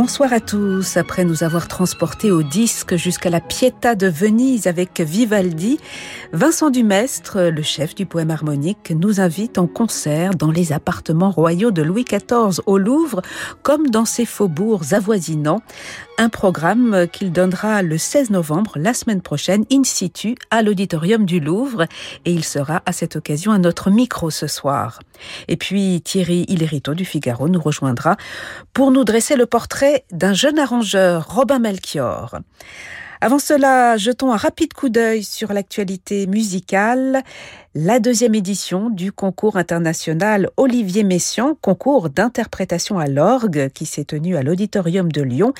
Bonsoir à tous. Après nous avoir transportés au disque jusqu'à la Pietà de Venise avec Vivaldi, Vincent Dumestre, le chef du poème harmonique, nous invite en concert dans les appartements royaux de Louis XIV au Louvre, comme dans ses faubourgs avoisinants. Un programme qu'il donnera le 16 novembre, la semaine prochaine, in situ, à l'auditorium du Louvre. Et il sera à cette occasion à notre micro ce soir. Et puis Thierry Hillerito du Figaro nous rejoindra pour nous dresser le portrait d'un jeune arrangeur, Robin Melchior. Avant cela, jetons un rapide coup d'œil sur l'actualité musicale. La deuxième édition du concours international Olivier Messiaen, concours d'interprétation à l'orgue qui s'est tenu à l'auditorium de Lyon,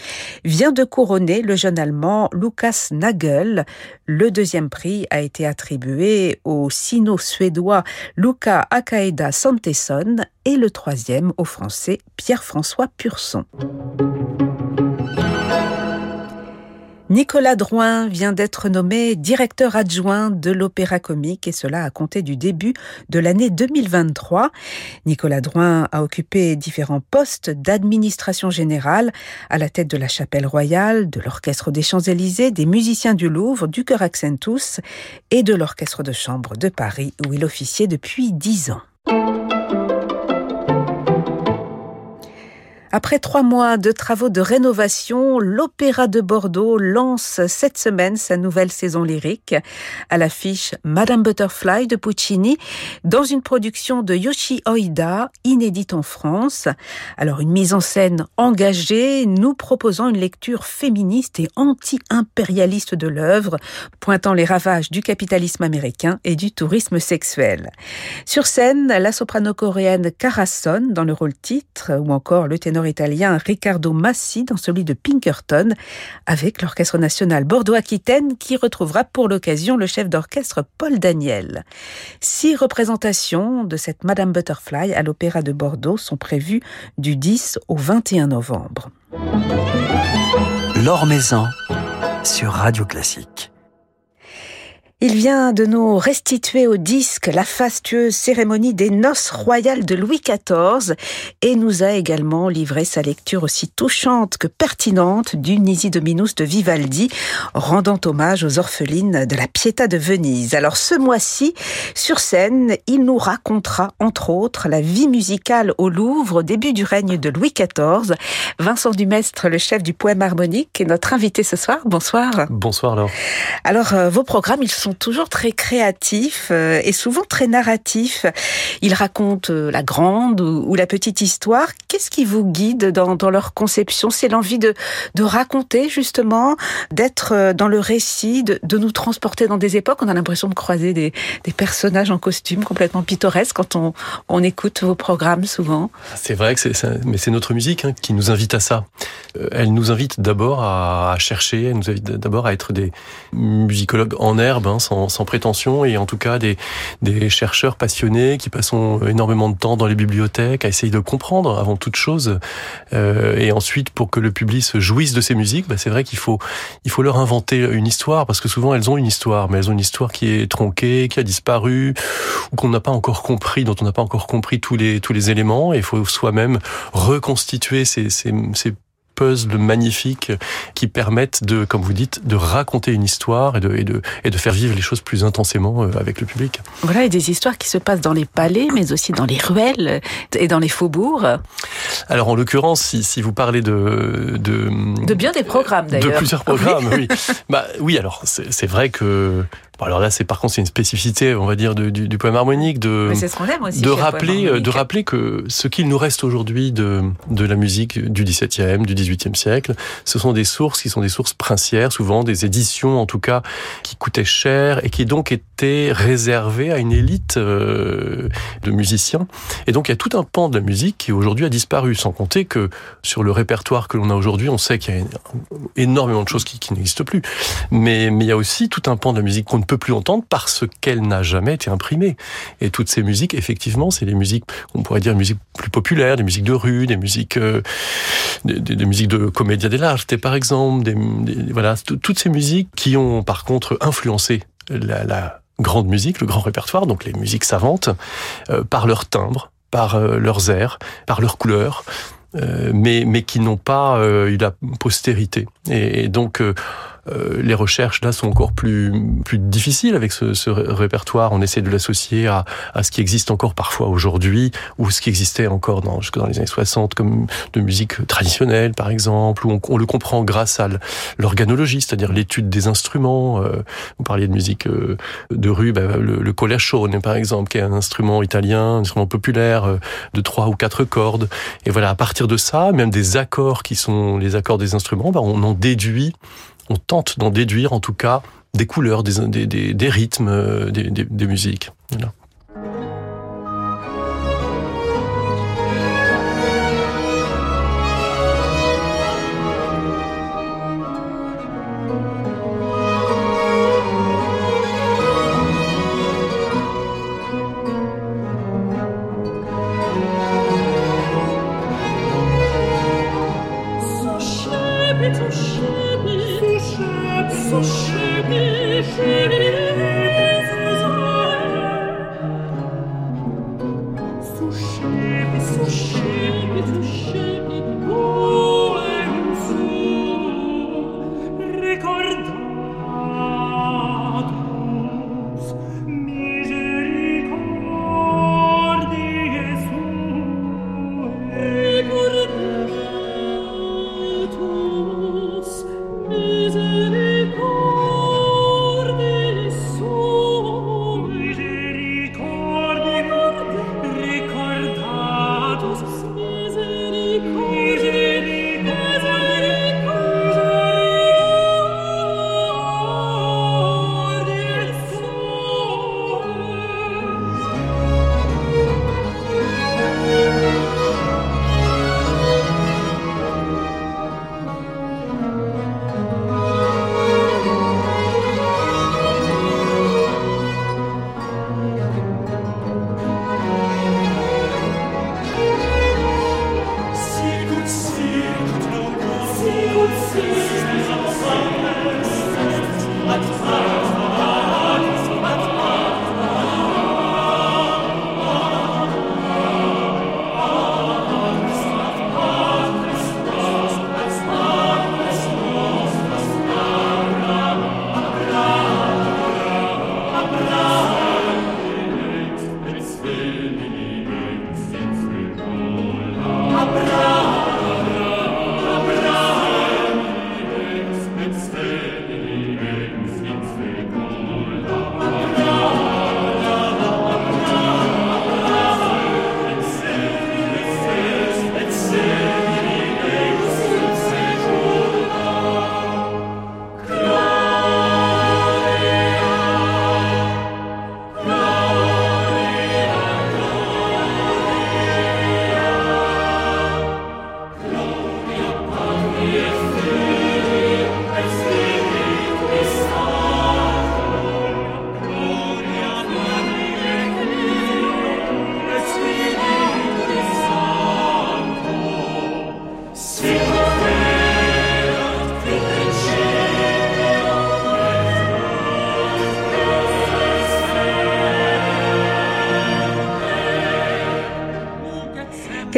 vient de couronner le jeune allemand Lukas Nagel. Le deuxième prix a été attribué au sino-suédois Luca Akaeda Santesson et le troisième au français Pierre-François Purson. Nicolas Drouin vient d'être nommé directeur adjoint de l'Opéra Comique et cela a compté du début de l'année 2023. Nicolas Drouin a occupé différents postes d'administration générale à la tête de la Chapelle Royale, de l'Orchestre des Champs-Élysées, des musiciens du Louvre, du Chœur Accentus et de l'Orchestre de Chambre de Paris où il officiait depuis dix ans. Après trois mois de travaux de rénovation, l'Opéra de Bordeaux lance cette semaine sa nouvelle saison lyrique à l'affiche Madame Butterfly de Puccini dans une production de Yoshi Oida, inédite en France. Alors une mise en scène engagée, nous proposant une lecture féministe et anti-impérialiste de l'œuvre, pointant les ravages du capitalisme américain et du tourisme sexuel. Sur scène, la soprano coréenne Cara dans le rôle titre ou encore le ténor italien Riccardo Massi dans celui de Pinkerton, avec l'Orchestre national Bordeaux-Aquitaine qui retrouvera pour l'occasion le chef d'orchestre Paul Daniel. Six représentations de cette Madame Butterfly à l'Opéra de Bordeaux sont prévues du 10 au 21 novembre. Maison sur Radio Classique. Il vient de nous restituer au disque la fastueuse cérémonie des noces royales de Louis XIV et nous a également livré sa lecture aussi touchante que pertinente du Nisi Dominus de Vivaldi, rendant hommage aux orphelines de la Pietà de Venise. Alors ce mois-ci, sur scène, il nous racontera entre autres la vie musicale au Louvre au début du règne de Louis XIV. Vincent Dumestre, le chef du poème harmonique, est notre invité ce soir. Bonsoir. Bonsoir Laure. Alors euh, vos programmes, ils sont toujours très créatifs euh, et souvent très narratifs. Ils racontent euh, la grande ou la petite histoire. Qu'est-ce qui vous guide dans, leur conception? C'est l'envie de, raconter justement, d'être euh, dans le récit, de, nous transporter dans des époques. On a l'impression de croiser des, personnages en costume complètement pittoresques quand on, écoute vos programmes souvent. C'est vrai que c'est, mais c'est notre musique hein, qui nous invite à ça. Elle nous invite d'abord à, à chercher, elle nous invite d'abord à être des musicologues en herbe, hein, sans, sans, prétention, et en tout cas des, des chercheurs passionnés qui passent énormément de temps dans les bibliothèques à essayer de comprendre avant toute chose, euh, et ensuite pour que le public se jouisse de ces musiques, bah, c'est vrai qu'il faut il faut leur inventer une histoire parce que souvent elles ont une histoire, mais elles ont une histoire qui est tronquée, qui a disparu ou qu'on n'a pas encore compris, dont on n'a pas encore compris tous les tous les éléments. Et il faut soi-même reconstituer ces, ces, ces puzzles magnifiques qui permettent de, comme vous dites, de raconter une histoire et de, et de, et de faire vivre les choses plus intensément euh, avec le public. Voilà, et des histoires qui se passent dans les palais, mais aussi dans les ruelles et dans les faubourgs. Alors, en l'occurrence, si, si vous parlez de, de... De bien des programmes, d'ailleurs. De plusieurs programmes, oui. bah, oui, alors, c'est vrai que alors là, c'est par contre c'est une spécificité, on va dire, du, du poème harmonique de aussi, de rappeler de rappeler que ce qu'il nous reste aujourd'hui de de la musique du XVIIe, du XVIIIe siècle, ce sont des sources qui sont des sources princières, souvent des éditions en tout cas qui coûtaient cher et qui donc étaient réservées à une élite euh, de musiciens. Et donc il y a tout un pan de la musique qui aujourd'hui a disparu, sans compter que sur le répertoire que l'on a aujourd'hui, on sait qu'il y a énormément de choses qui, n'existent plus. Mais mais il y a aussi tout un pan de la musique qu'on ne peut plus entendre parce qu'elle n'a jamais été imprimée. Et toutes ces musiques, effectivement, c'est des musiques, on pourrait dire, musiques plus populaires, des musiques de rue, des musiques, euh, des, des, des, musiques de comédia dell'arte, par exemple, des, voilà, toutes ces musiques qui ont, par contre, influencé la, la grande musique, le grand répertoire, donc les musiques savantes, par leur timbre, par leurs airs, par leurs couleurs, mais, mais qui n'ont pas eu la postérité. Et, et donc, euh, les recherches là sont encore plus plus difficiles avec ce, ce répertoire. On essaie de l'associer à, à ce qui existe encore parfois aujourd'hui ou ce qui existait encore dans jusque dans les années 60 comme de musique traditionnelle par exemple. Où on, on le comprend grâce à l'organologie, c'est-à-dire l'étude des instruments. Euh, vous parliez de musique euh, de rue, bah, le, le colachone par exemple, qui est un instrument italien, un instrument populaire euh, de trois ou quatre cordes. Et voilà, à partir de ça, même des accords qui sont les accords des instruments, bah, on en déduit on tente d'en déduire en tout cas des couleurs, des, des, rythmes, euh, des, musiques.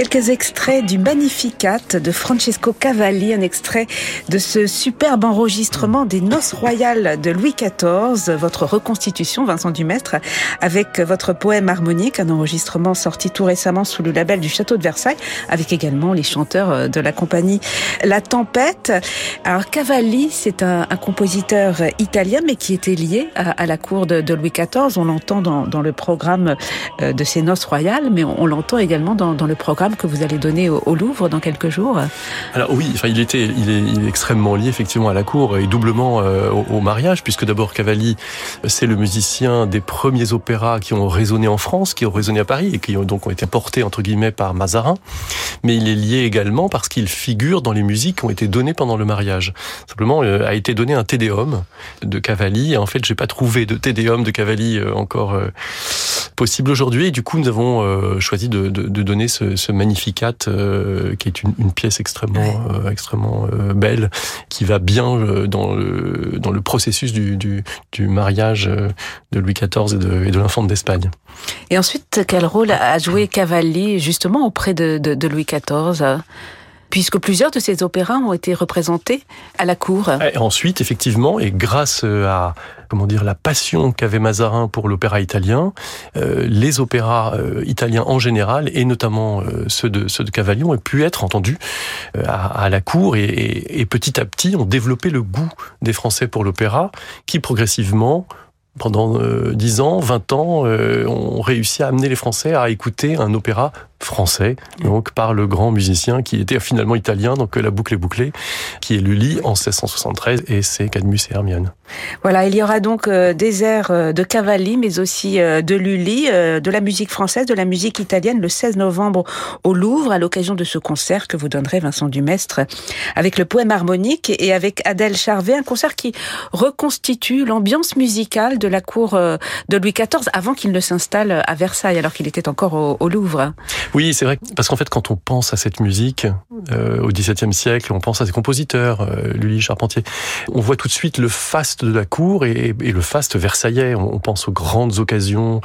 Quelques extraits du Magnificat de Francesco Cavalli, un extrait de ce superbe enregistrement des Noces royales de Louis XIV, votre reconstitution, Vincent Dumestre, avec votre poème harmonique, un enregistrement sorti tout récemment sous le label du Château de Versailles, avec également les chanteurs de la compagnie La Tempête. Alors Cavalli, c'est un, compositeur italien, mais qui était lié à, la cour de, Louis XIV. On l'entend dans, le programme euh, de ces Noces royales, mais on, l'entend également dans le programme que vous allez donner au, Louvre dans quelques jours. Alors oui, enfin il était, il est, extrêmement lié effectivement à la cour et doublement euh, au, mariage, puisque d'abord Cavalli, c'est le musicien des premiers opéras qui ont résonné en France, qui ont résonné à Paris et qui ont donc été portés entre guillemets par Mazarin. Mais il est lié également parce qu'il figure dans les musiques qui ont été données pendant le mariage. Simplement, euh, a été donné un Tédéum de Cavalli. En fait, j'ai pas trouvé de Tédéum de Cavalli euh, encore possible aujourd'hui. Et du coup, nous avons euh, choisi de, de, de, donner ce, ce Magnificat, euh, qui est une, une, pièce extrêmement, ouais. euh, extrêmement euh, belle, qui va bien euh, dans le, dans le processus du, du, du mariage de Louis XIV et de, et de l'infante d'Espagne. Et ensuite, quel rôle a joué Cavalli justement auprès de, de, de Louis XIV puisque plusieurs de ces opéras ont été représentés à la cour. Ensuite, effectivement, et grâce à comment dire la passion qu'avait Mazarin pour l'opéra italien, euh, les opéras euh, italiens en général et notamment euh, ceux de ceux ont pu être entendus à, la cour et, et, et petit à petit ont développé le goût des Français pour l'opéra, qui progressivement pendant dix ans, 20 ans, euh, on réussit à amener les Français à écouter un opéra français, donc par le grand musicien qui était finalement italien, donc la boucle est bouclée, qui est Lully en 1673 et c'est Cadmus et Hermione. Voilà, il y aura donc euh, des airs euh, de Cavalli, mais aussi euh, de Lully, euh, de la musique française, de la musique italienne le 16 novembre au Louvre à l'occasion de ce concert que vous donnerez Vincent Dumestre avec le poème harmonique et avec Adèle Charvet, un concert qui reconstitue l'ambiance musicale de la cour euh, de Louis XIV avant qu'il ne s'installe à Versailles alors qu'il était encore au, au Louvre. Oui, c'est vrai, parce qu'en fait, quand on pense à cette musique euh, au XVIIe siècle, on pense à ces compositeurs, euh, Lully, Charpentier, on voit tout de suite le faste de la cour et, le faste versaillais. On, on, pense aux grandes occasions.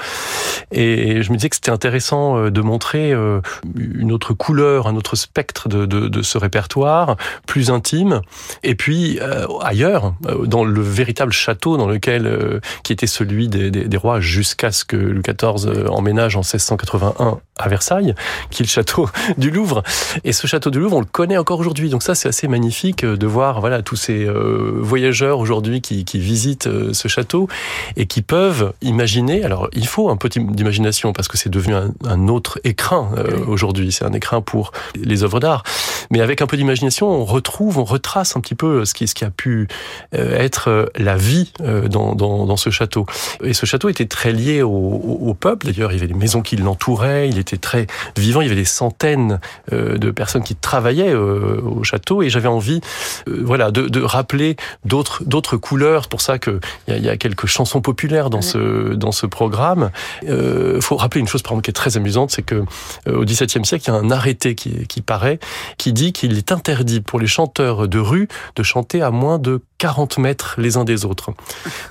Et je me disais que c'était intéressant euh, de montrer euh, une autre couleur, un autre spectre de, de, de ce répertoire, plus intime. Et puis euh, ailleurs, dans le véritable château dans lequel, qui était celui des, des, des rois jusqu'à ce que Louis XIV emménage en 1681 à Versailles, qui est le château du Louvre. Et ce château du Louvre, on le connaît encore aujourd'hui. Donc ça, c'est assez magnifique euh, de voir voilà tous ces euh, voyageurs aujourd'hui qui, qui, visitent euh, ce château et qui peuvent imaginer. Alors, il faut un peu d'imagination parce que c'est devenu un, un, autre écrin euh, aujourd'hui. C'est un écrin pour les œuvres d'art. Mais avec un peu d'imagination, on retrouve, on retrace un petit peu ce qui, ce qui a pu être la vie dans, dans, dans, ce château. Et ce château était très lié au, au, au peuple. D'ailleurs, il y avait des maisons qui l'entouraient. Il était très vivant. Il y avait des centaines euh, de personnes qui travaillaient euh, au château et j'avais envie, euh, voilà, de, de rappeler d'autres d'autres couleurs. C'est pour ça que il y, y, a quelques chansons populaires dans ce dans ce programme. Il faut rappeler une chose par exemple qui est très amusante, c'est que au XVIIe siècle, il y a un arrêté qui, qui paraît qui dit qu'il est interdit pour les chanteurs de rue de chanter à moins de 40 mètres les uns des autres.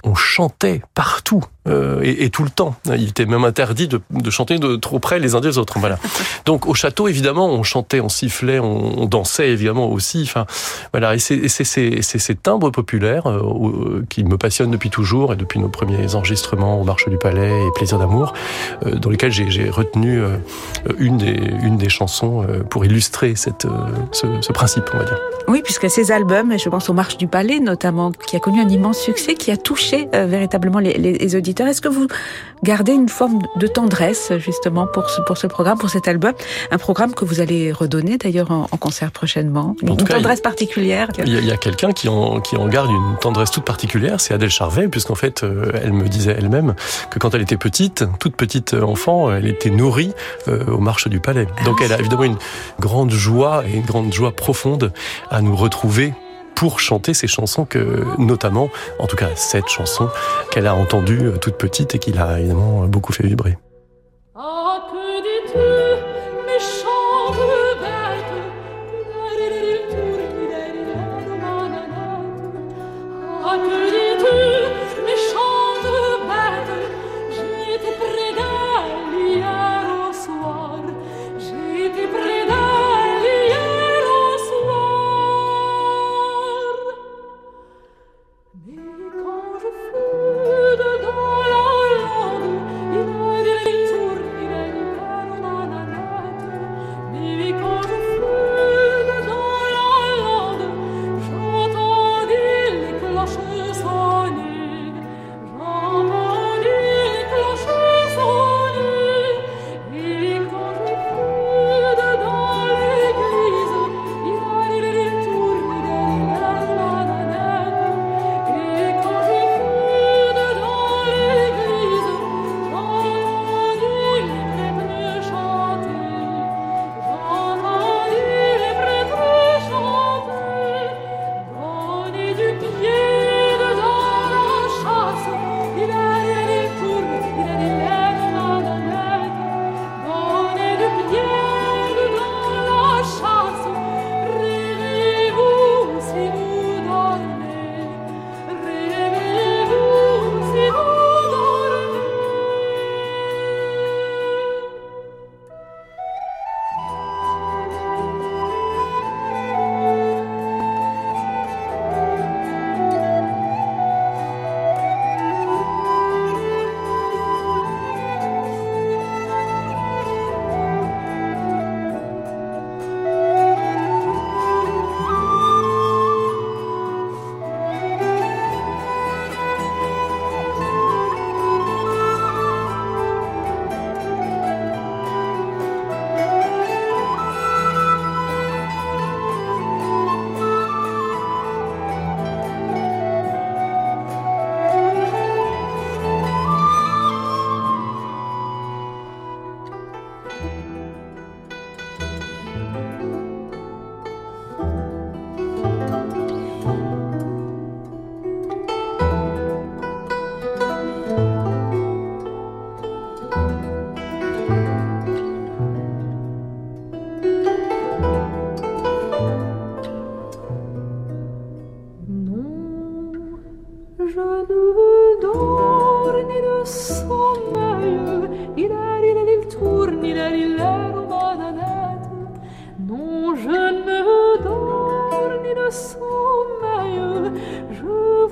On chantait partout euh, et, et, tout le temps. Il était même interdit de, de, chanter de trop près les uns des autres. Voilà. Donc au château, évidemment, on chantait, on sifflait, on, on dansait évidemment aussi. Enfin, voilà. Et c'est ces timbres populaires euh, qui me passionnent depuis toujours et depuis nos premiers enregistrements au Marché du Palais et Plaisir d'amour, euh, dans lesquels j'ai retenu euh, une des une des chansons euh, pour illustrer cette ce, ce principe, on va dire. Oui, puisque ces albums, je pense aux Marches du Palais notamment, qui a connu un immense succès, qui a touché euh, véritablement les, les auditeurs. Est-ce que vous gardez une forme de tendresse justement pour ce, pour ce programme, pour cet album? Un programme que vous allez redonner d'ailleurs en, en, concert prochainement? En une cas, tendresse il, particulière? Il y a, a quelqu'un qui en, qui en garde une tendresse toute particulière, c'est Adèle Charvet, puisqu'en fait, euh, elle me disait elle-même que quand elle était petite, toute petite enfant, elle était nourrie euh, aux marches du palais. Donc ah, elle a évidemment une grande joie et une grande joie profonde à nous retrouver pour chanter ces chansons que, notamment, en tout cas cette chanson qu'elle a entendue toute petite et qui l'a évidemment beaucoup fait vibrer.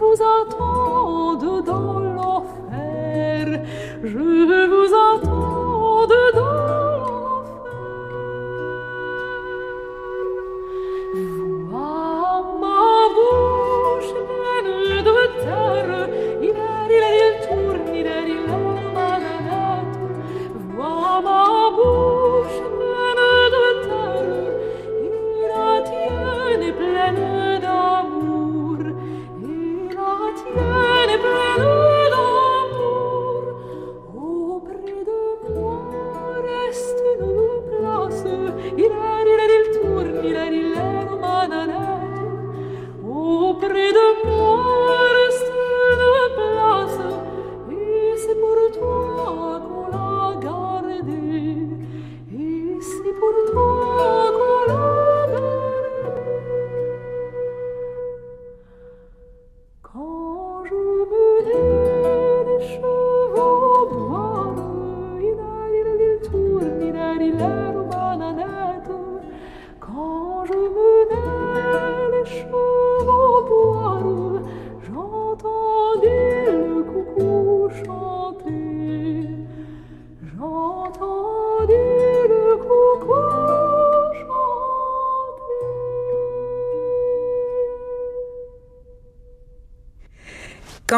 Vous attends dans l'enfer. Je vous attends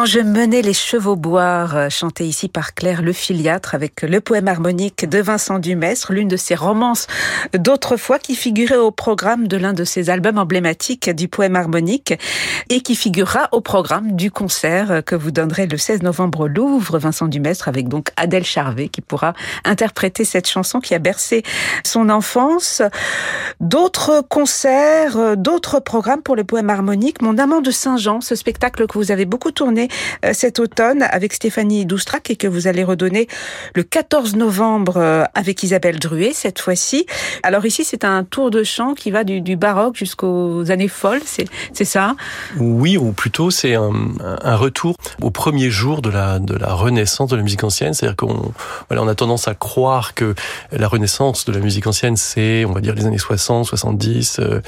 Quand je menais les chevaux boire, euh, chanté ici par Claire Le Filiatre avec le poème harmonique de Vincent Dumestre, l'une de ses romances d'autrefois qui figurait au programme de l'un de ses albums emblématiques du poème harmonique et qui figurera au programme du concert que vous donnerez le 16 novembre au Louvre, Vincent Dumestre, avec donc Adèle Charvet qui pourra interpréter cette chanson qui a bercé son enfance. D'autres concerts, euh, d'autres programmes pour le poème harmonique. Mon amant de Saint-Jean, ce spectacle que vous avez beaucoup tourné euh, cet automne avec Stéphanie Doustrac et que vous allez redonner le 14 novembre euh, avec Isabelle Druet cette fois-ci. Alors ici, c'est un tour de chant qui va du, baroque jusqu'aux années folles, c'est ça? Oui, ou plutôt c'est un, retour au premier jour de la, de la renaissance de la musique ancienne. C'est-à-dire qu'on voilà, on a tendance à croire que la renaissance de la musique ancienne, c'est, on va dire, les années 60, 70, euh,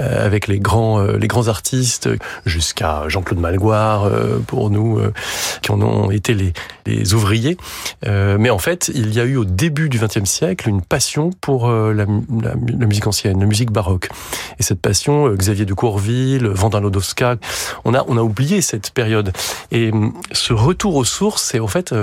euh, avec les grands, euh, les grands artistes, jusqu'à Jean-Claude Malgoire, euh, pour nous, euh, qui en ont été les, les ouvriers. Euh, mais en fait, il y a eu au début du XXe siècle une passion pour euh, la, la, la musique ancienne, la musique baroque. Et cette passion, Xavier de Courville, Vandin Lodowska, on a, on a oublié cette période. Et hum, ce retour aux sources, c'est en fait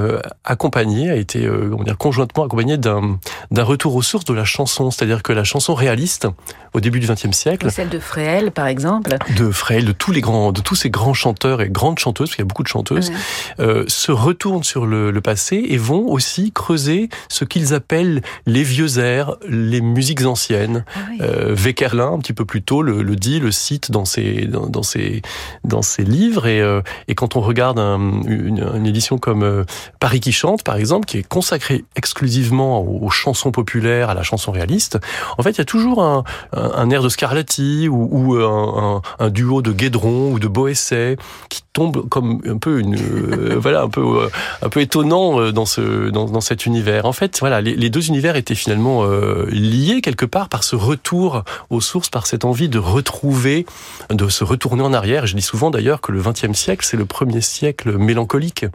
accompagné, a été comment dire, conjointement accompagné d'un retour aux sources de la chanson. C'est-à-dire que la chanson réaliste, au début du XXe siècle, Celle de Fréhel, par exemple. de Frey, de tous les grands, de tous ces grands chanteurs et grandes chanteuses, parce qu'il y a beaucoup de chanteuses, Ouais. euh, se retournent sur le, le passé et vont aussi creuser ce qu'ils appellent les vieux airs, les musiques anciennes. Ah oui. Euh, Weckerlin, un petit peu plus tôt, le, le dit, le cite dans ses, dans, dans ses, dans ses livres. Et, euh, et quand on regarde un- une, une édition comme Paris qui chante, par exemple, qui est consacrée exclusivement aux, aux chansons populaires, à la chanson réaliste, en fait, il y a toujours un, un, un air de Scarlatti ou, ou un, un, un duo de Guédron ou de Boesset qui tombe comme un peu une, euh, voilà, un peu, euh, un peu étonnant euh, dans ce, dans, dans cet univers. En fait, voilà, les, les deux univers étaient finalement euh, liés quelque part par ce retour aux sources, par cette envie de retrouver, de se retourner en arrière. Je dis souvent d'ailleurs que le XXe siècle, c'est le premier siècle mélancolique.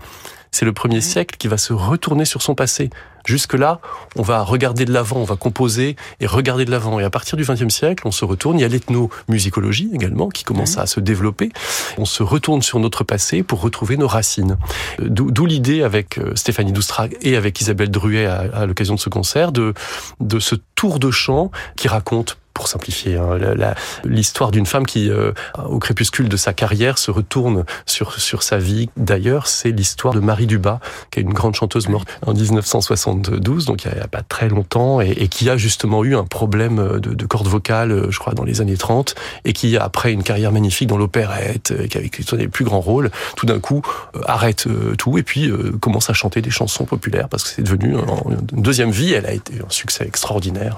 C'est le premier siècle qui va se retourner sur son passé. Jusque-là, on va regarder de l'avant, on va composer et regarder de l'avant. Et à partir du XXe siècle, on se retourne. Il y a l'ethnomusicologie également qui commence à se développer. On se retourne sur notre passé pour retrouver nos racines. Euh, D'où l'idée avec euh, Stéphanie Doustrag et avec Isabelle Druet à, à l'occasion de ce concert de, de ce tour de chant qui raconte pour simplifier, hein, l'histoire d'une femme qui, euh, au crépuscule de sa carrière, se retourne sur, sur sa vie. D'ailleurs, c'est l'histoire de Marie Dubas, qui est une grande chanteuse morte en 1972, donc il n'y a, pas très longtemps, et, qui a justement eu un problème de, de corde vocale, je crois, dans les années 30, et qui, après une carrière magnifique dans l'opérette, qui avait les plus grands rôles, tout d'un coup euh, arrête euh, tout, et puis commence à chanter des chansons populaires, parce que c'est devenu en- une deuxième vie, elle a été un succès extraordinaire.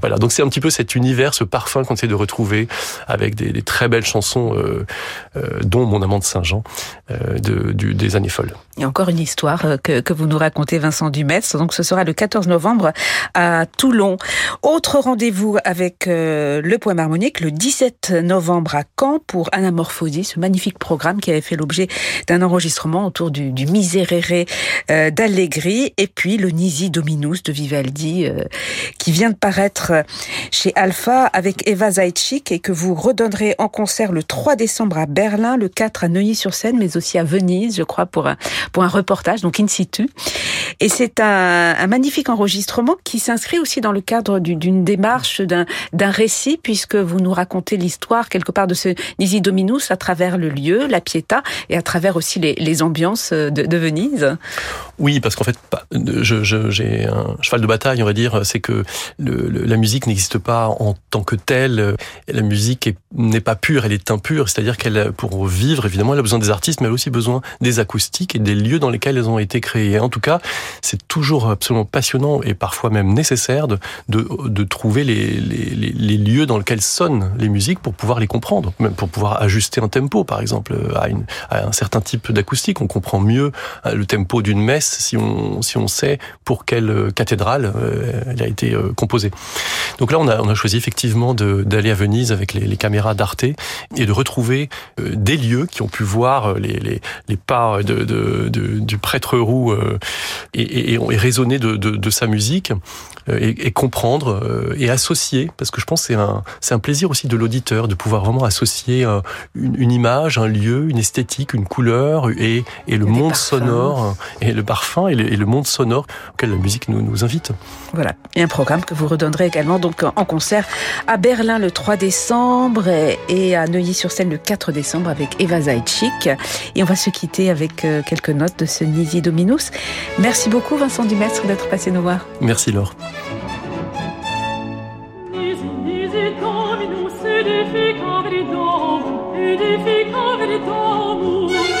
Voilà, donc c'est un petit peu cet univers univers, ce parfum qu'on essaie de retrouver avec des, très belles chansons, euh, euh, dont Mon amant de Saint-Jean, euh, de, des années folles. Et encore une histoire que, que vous nous racontez, Vincent Dumestre. Donc, ce sera le 14 novembre à Toulon. Autre rendez-vous avec le poème harmonique le 17 novembre à Caen pour Anamorphosis, ce magnifique programme qui avait fait l'objet d'un enregistrement autour du, du Miserere d'Allegri et puis le Nisi Dominus de Vivaldi qui vient de paraître chez Alpha avec Eva Zaitchik et que vous redonnerez en concert le 3 décembre à Berlin, le 4 à Neuilly-sur-Seine, mais aussi à Venise, je crois, pour un, pour un reportage, donc in situ. Et c'est un, magnifique enregistrement qui s'inscrit aussi dans le cadre du- d'une démarche, d'un récit, puisque vous nous racontez l'histoire quelque part de ce Nisi Dominus à travers le lieu, la Pietà, et à travers aussi les, les ambiances de, de Venise. Oui, parce qu'en fait, j'ai un cheval de bataille, on va dire, c'est que la musique n'existe pas en tant que telle. La musique est- n'est pas pure, elle est impure, c'est-à-dire qu'elle, pour vivre, évidemment, elle a besoin des artistes, mais elle a aussi besoin des acoustiques et des lieux dans lesquels elles ont été créées. En tout cas, c'est toujours absolument passionnant et parfois même nécessaire de, de, de trouver les, les, les- les lieux dans lesquels sonnent les musiques pour pouvoir les comprendre, même pour pouvoir ajuster un tempo, par exemple, à, une, à un certain type d'acoustique. On comprend mieux euh, le tempo d'une messe si on, si on sait pour quelle euh, cathédrale euh, elle a été euh, composée. Donc là, on a, on a choisi effectivement d'aller à Venise avec les, caméras d'Arte et de retrouver euh, des lieux qui ont pu voir euh, les, les, les pas de, de, de- du prêtre roux euh, et, et, et raisonner de, de, de sa musique et, et comprendre euh, et associer, parce que je pense que c'est un, c'est un plaisir aussi de l'auditeur de pouvoir vraiment associer euh, une, une image, un lieu, une esthétique, une couleur et, et le monde parfums. sonore et le parfum et le, et le monde sonore auquel la musique nous, nous invite. Voilà, et un programme que vous redonnerez également donc en concert à Berlin le 3 décembre et- à Neuilly-sur-Seine le 4 décembre avec Eva Zaitchik. Et on va se quitter avec euh, quelques notes de ce Nisi Dominus. Merci beaucoup Vincent Dumestre d'être passé nous voir. Merci Laure. Dominus edificavit domum, edificavit domum.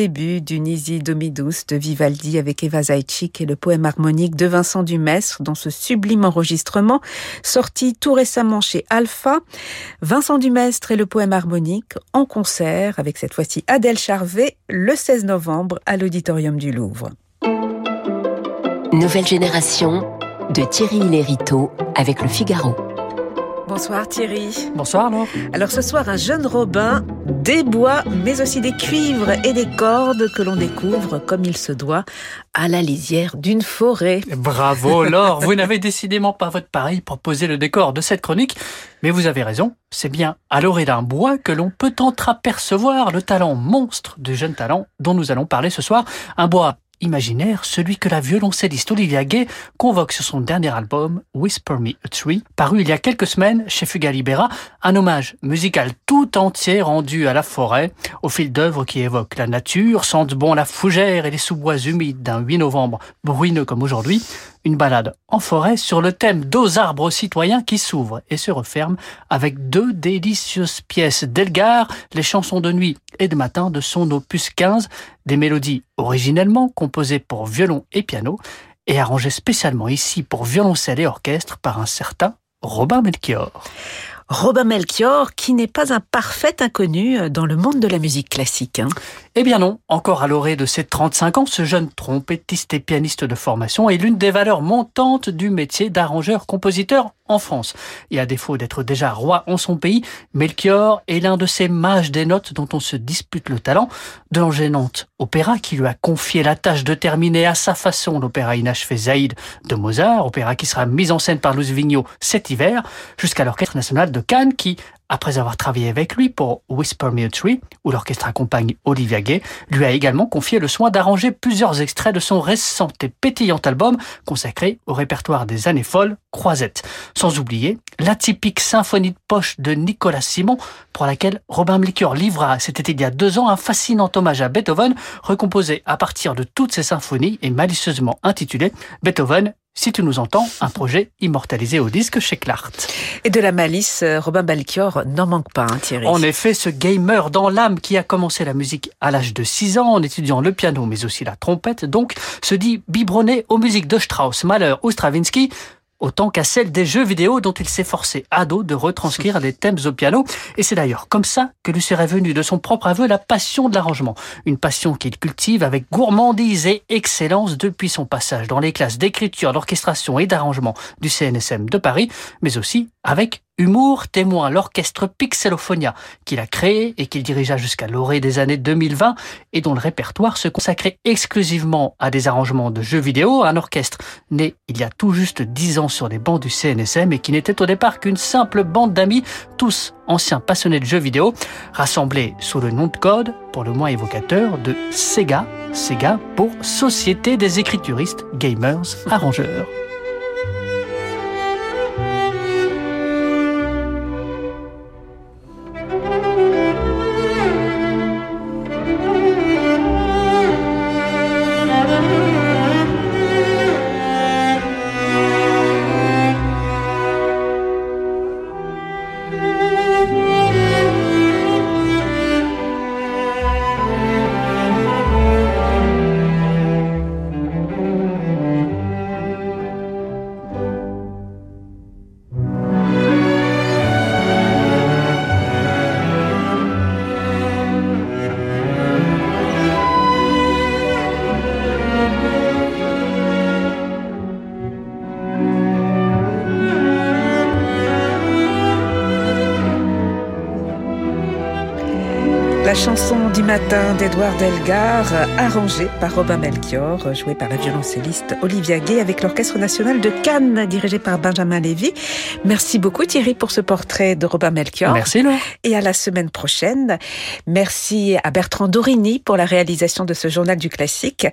Début du Nisi Dominus de Vivaldi avec Eva Zaitchik et le poème harmonique de Vincent Dumestre dans ce sublime enregistrement sorti tout récemment chez Alpha. Vincent Dumestre et le poème harmonique en concert avec cette fois-ci Adèle Charvet le 16 novembre à l'Auditorium du Louvre. Nouvelle génération de Thierry Lériteau avec le Figaro. Bonsoir Thierry. Bonsoir Laure. Alors ce soir, un jeune Robin, des bois, mais aussi des cuivres et des cordes que l'on découvre comme il se doit à la lisière d'une forêt. Bravo Laure, vous n'avez décidément pas votre pareil pour poser le décor de cette chronique, mais vous avez raison, c'est bien à l'orée d'un bois que l'on peut entreapercevoir le talent monstre du jeune talent dont nous allons parler ce soir, un bois imaginaire, celui que la violoncelliste Olivia Gay convoque sur son dernier album Whisper Me a Tree, paru il y a quelques semaines chez Fuga Libera, un hommage musical tout entier rendu à la forêt, au fil d'œuvres qui évoquent la nature, sentent bon la fougère et les sous-bois humides d'un 8 novembre bruyeux comme aujourd'hui, une balade en forêt sur le thème d'aux arbres citoyens qui s'ouvrent et se referment avec deux délicieuses pièces d'Elgar, les chansons de nuit et de matin de son opus 15, des mélodies originellement composées pour violon et piano et arrangées spécialement ici pour violoncelle et orchestre par un certain Robin Melchior. Robin Melchior, qui n'est pas un parfait inconnu dans le monde de la musique classique. Hein. Eh bien non, encore à l'orée de ses 35 ans, ce jeune trompettiste et pianiste de formation est l'une des valeurs montantes du métier d'arrangeur-compositeur en France. Et à défaut d'être déjà roi en son pays, Melchior est l'un de ces mages des notes dont on se dispute le talent, de l'engênante opéra qui lui a confié la tâche de terminer à sa façon l'opéra inachevé Zaïd de Mozart, opéra qui sera mis en scène par Louis Vigneault cet hiver, jusqu'à l'Orchestre national de Cannes qui, après avoir travaillé avec lui pour Whisper Me a Tree, où l'orchestre accompagne Olivia Gay, lui a également confié le soin d'arranger plusieurs extraits de son récent et pétillant album consacré au répertoire des années folles, Croisette. Sans oublier la typique symphonie de poche de Nicolas Simon, pour laquelle Robin Melchior livra, c'était il y a deux ans, un fascinant hommage à Beethoven, recomposé à partir de toutes ses symphonies et malicieusement intitulé Beethoven si tu nous entends, un projet immortalisé au disque chez Clart. Et de la malice, euh, Robin Melchior n'en manque pas, hein, Thierry. En effet, ce gamer dans l'âme qui a commencé la musique à l'âge de 6 ans en étudiant le piano mais aussi la trompette, donc, se dit biberonné aux musiques de Strauss, Mahler ou Stravinsky, autant qu'à celle des jeux vidéo dont il s'est forcé ado de retranscrire les thèmes au piano. Et c'est d'ailleurs comme ça que lui serait venue de son propre aveu la passion de l'arrangement. Une passion qu'il cultive avec gourmandise et excellence depuis son passage dans les classes d'écriture, d'orchestration et d'arrangement du CNSM de Paris, mais aussi avec Humour témoin l'orchestre Pixelophonia qu'il a créé et qu'il dirigea jusqu'à l'orée des années 2020 et dont le répertoire se consacrait exclusivement à des arrangements de jeux vidéo, un orchestre né il y a tout juste dix ans sur les bancs du CNSM et qui n'était au départ qu'une simple bande d'amis, tous anciens passionnés de jeux vidéo, rassemblés sous le nom de code, pour le moins évocateur, de Sega, Sega pour Société des écrituristes, gamers, arrangeurs. Chanson du matin d'Edouard Delgar, arrangée par Robin Melchior, jouée par la violoncelliste Olivia Gay avec l'Orchestre national de Cannes, dirigé par Benjamin Lévy. Merci beaucoup Thierry pour ce portrait de Robin Melchior. Merci Laure. Et à la semaine prochaine. Merci à Bertrand Dorini pour la réalisation de ce journal du classique.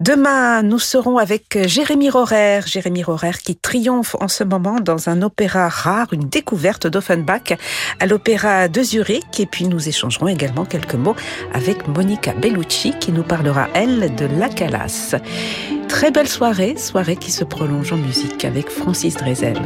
Demain, nous serons avec Jérémy Rorer. Jérémy Rorer qui triomphe en ce moment dans un opéra rare, une découverte d'Offenbach à l'opéra de Zurich. Et puis nous échangerons également quelques mots avec Monica Bellucci qui nous parlera, elle, de La Calas. Très belle soirée, soirée qui se prolonge en musique avec Francis Drezel.